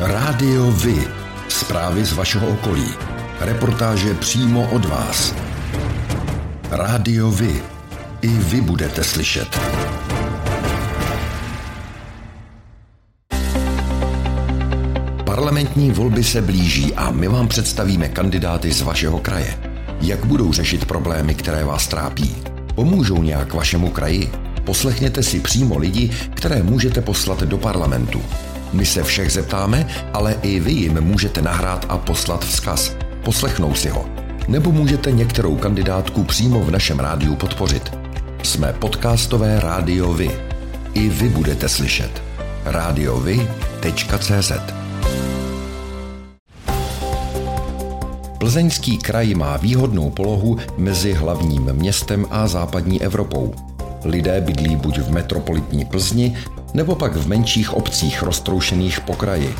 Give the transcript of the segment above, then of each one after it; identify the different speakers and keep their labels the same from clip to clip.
Speaker 1: Rádio Vy. Zprávy z vašeho okolí. Reportáže přímo od vás. Rádio Vy. I vy budete slyšet. Parlamentní volby se blíží a my vám představíme kandidáty z vašeho kraje. Jak budou řešit problémy, které vás trápí? Pomůžou nějak vašemu kraji? Poslechněte si přímo lidi, které můžete poslat do parlamentu. My se všech zeptáme, ale i vy jim můžete nahrát a poslat vzkaz. Poslechnou si ho. Nebo můžete některou kandidátku přímo v našem rádiu podpořit. Jsme podcastové rádio Vy. I vy budete slyšet. radiovy.cz Plzeňský kraj má výhodnou polohu mezi hlavním městem a západní Evropou. Lidé bydlí buď v metropolitní Plzni, nebo pak v menších obcích roztroušených po kraji.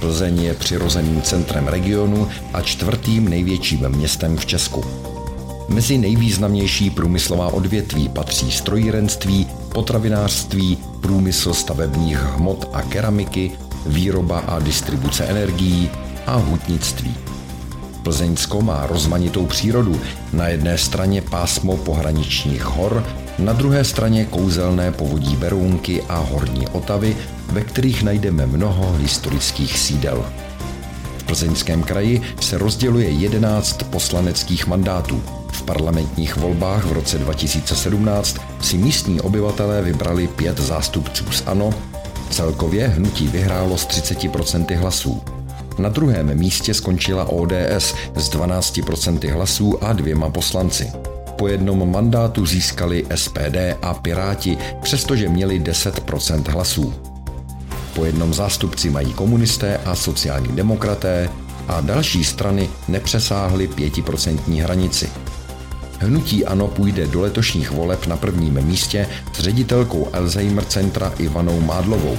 Speaker 1: Plzeň je přirozeným centrem regionu a čtvrtým největším městem v Česku. Mezi nejvýznamnější průmyslová odvětví patří strojírenství, potravinářství, průmysl stavebních hmot a keramiky, výroba a distribuce energií a hutnictví. Plzeňsko má rozmanitou přírodu. Na jedné straně pásmo pohraničních hor, na druhé straně kouzelné povodí Berounky a Horní Otavy, ve kterých najdeme mnoho historických sídel. V plzeňském kraji se rozděluje 11 poslaneckých mandátů. V parlamentních volbách v roce 2017 si místní obyvatelé vybrali pět zástupců z ANO, celkově hnutí vyhrálo s 30% hlasů. Na druhém místě skončila ODS s 12% hlasů a dvěma poslanci. Po jednom mandátu získali SPD a Piráti, přestože měli 10% hlasů. Po jednom zástupci mají komunisté a sociální demokraté a další strany nepřesáhly 5% hranici. Hnutí ANO půjde do letošních voleb na prvním místě s ředitelkou Alzheimer centra Ivanou Mádlovou.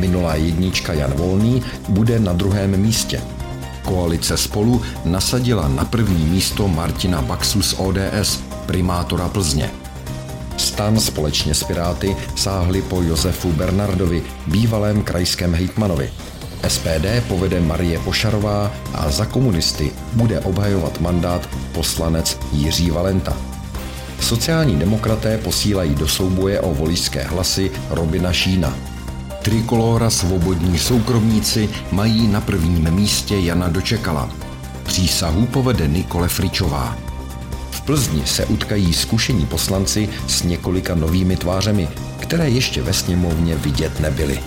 Speaker 1: Minulá jednička Jan Volný bude na druhém místě. Koalice spolu nasadila na první místo Martina Baxu z ODS, primátora Plzně. Stan společně s Piráty sáhli po Josefu Bernardovi, bývalém krajském hejtmanovi. SPD povede Marie Pošarová a za komunisty bude obhajovat mandát poslanec Jiří Valenta. Sociální demokraté posílají do souboje o voličské hlasy Robina Šína. Trikolora svobodní soukromníci mají na prvním místě Jana Dočekala. Přísahu povede Nikole Fričová. V Plzni se utkají zkušení poslanci s několika novými tvářemi, které ještě ve sněmovně vidět nebyly.